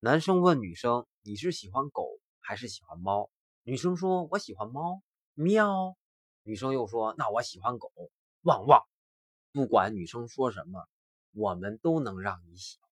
男生问女生，你是喜欢狗还是喜欢猫？女生说我喜欢猫，喵。女生又说，那我喜欢狗，汪汪。不管女生说什么，我们都能让你喜欢。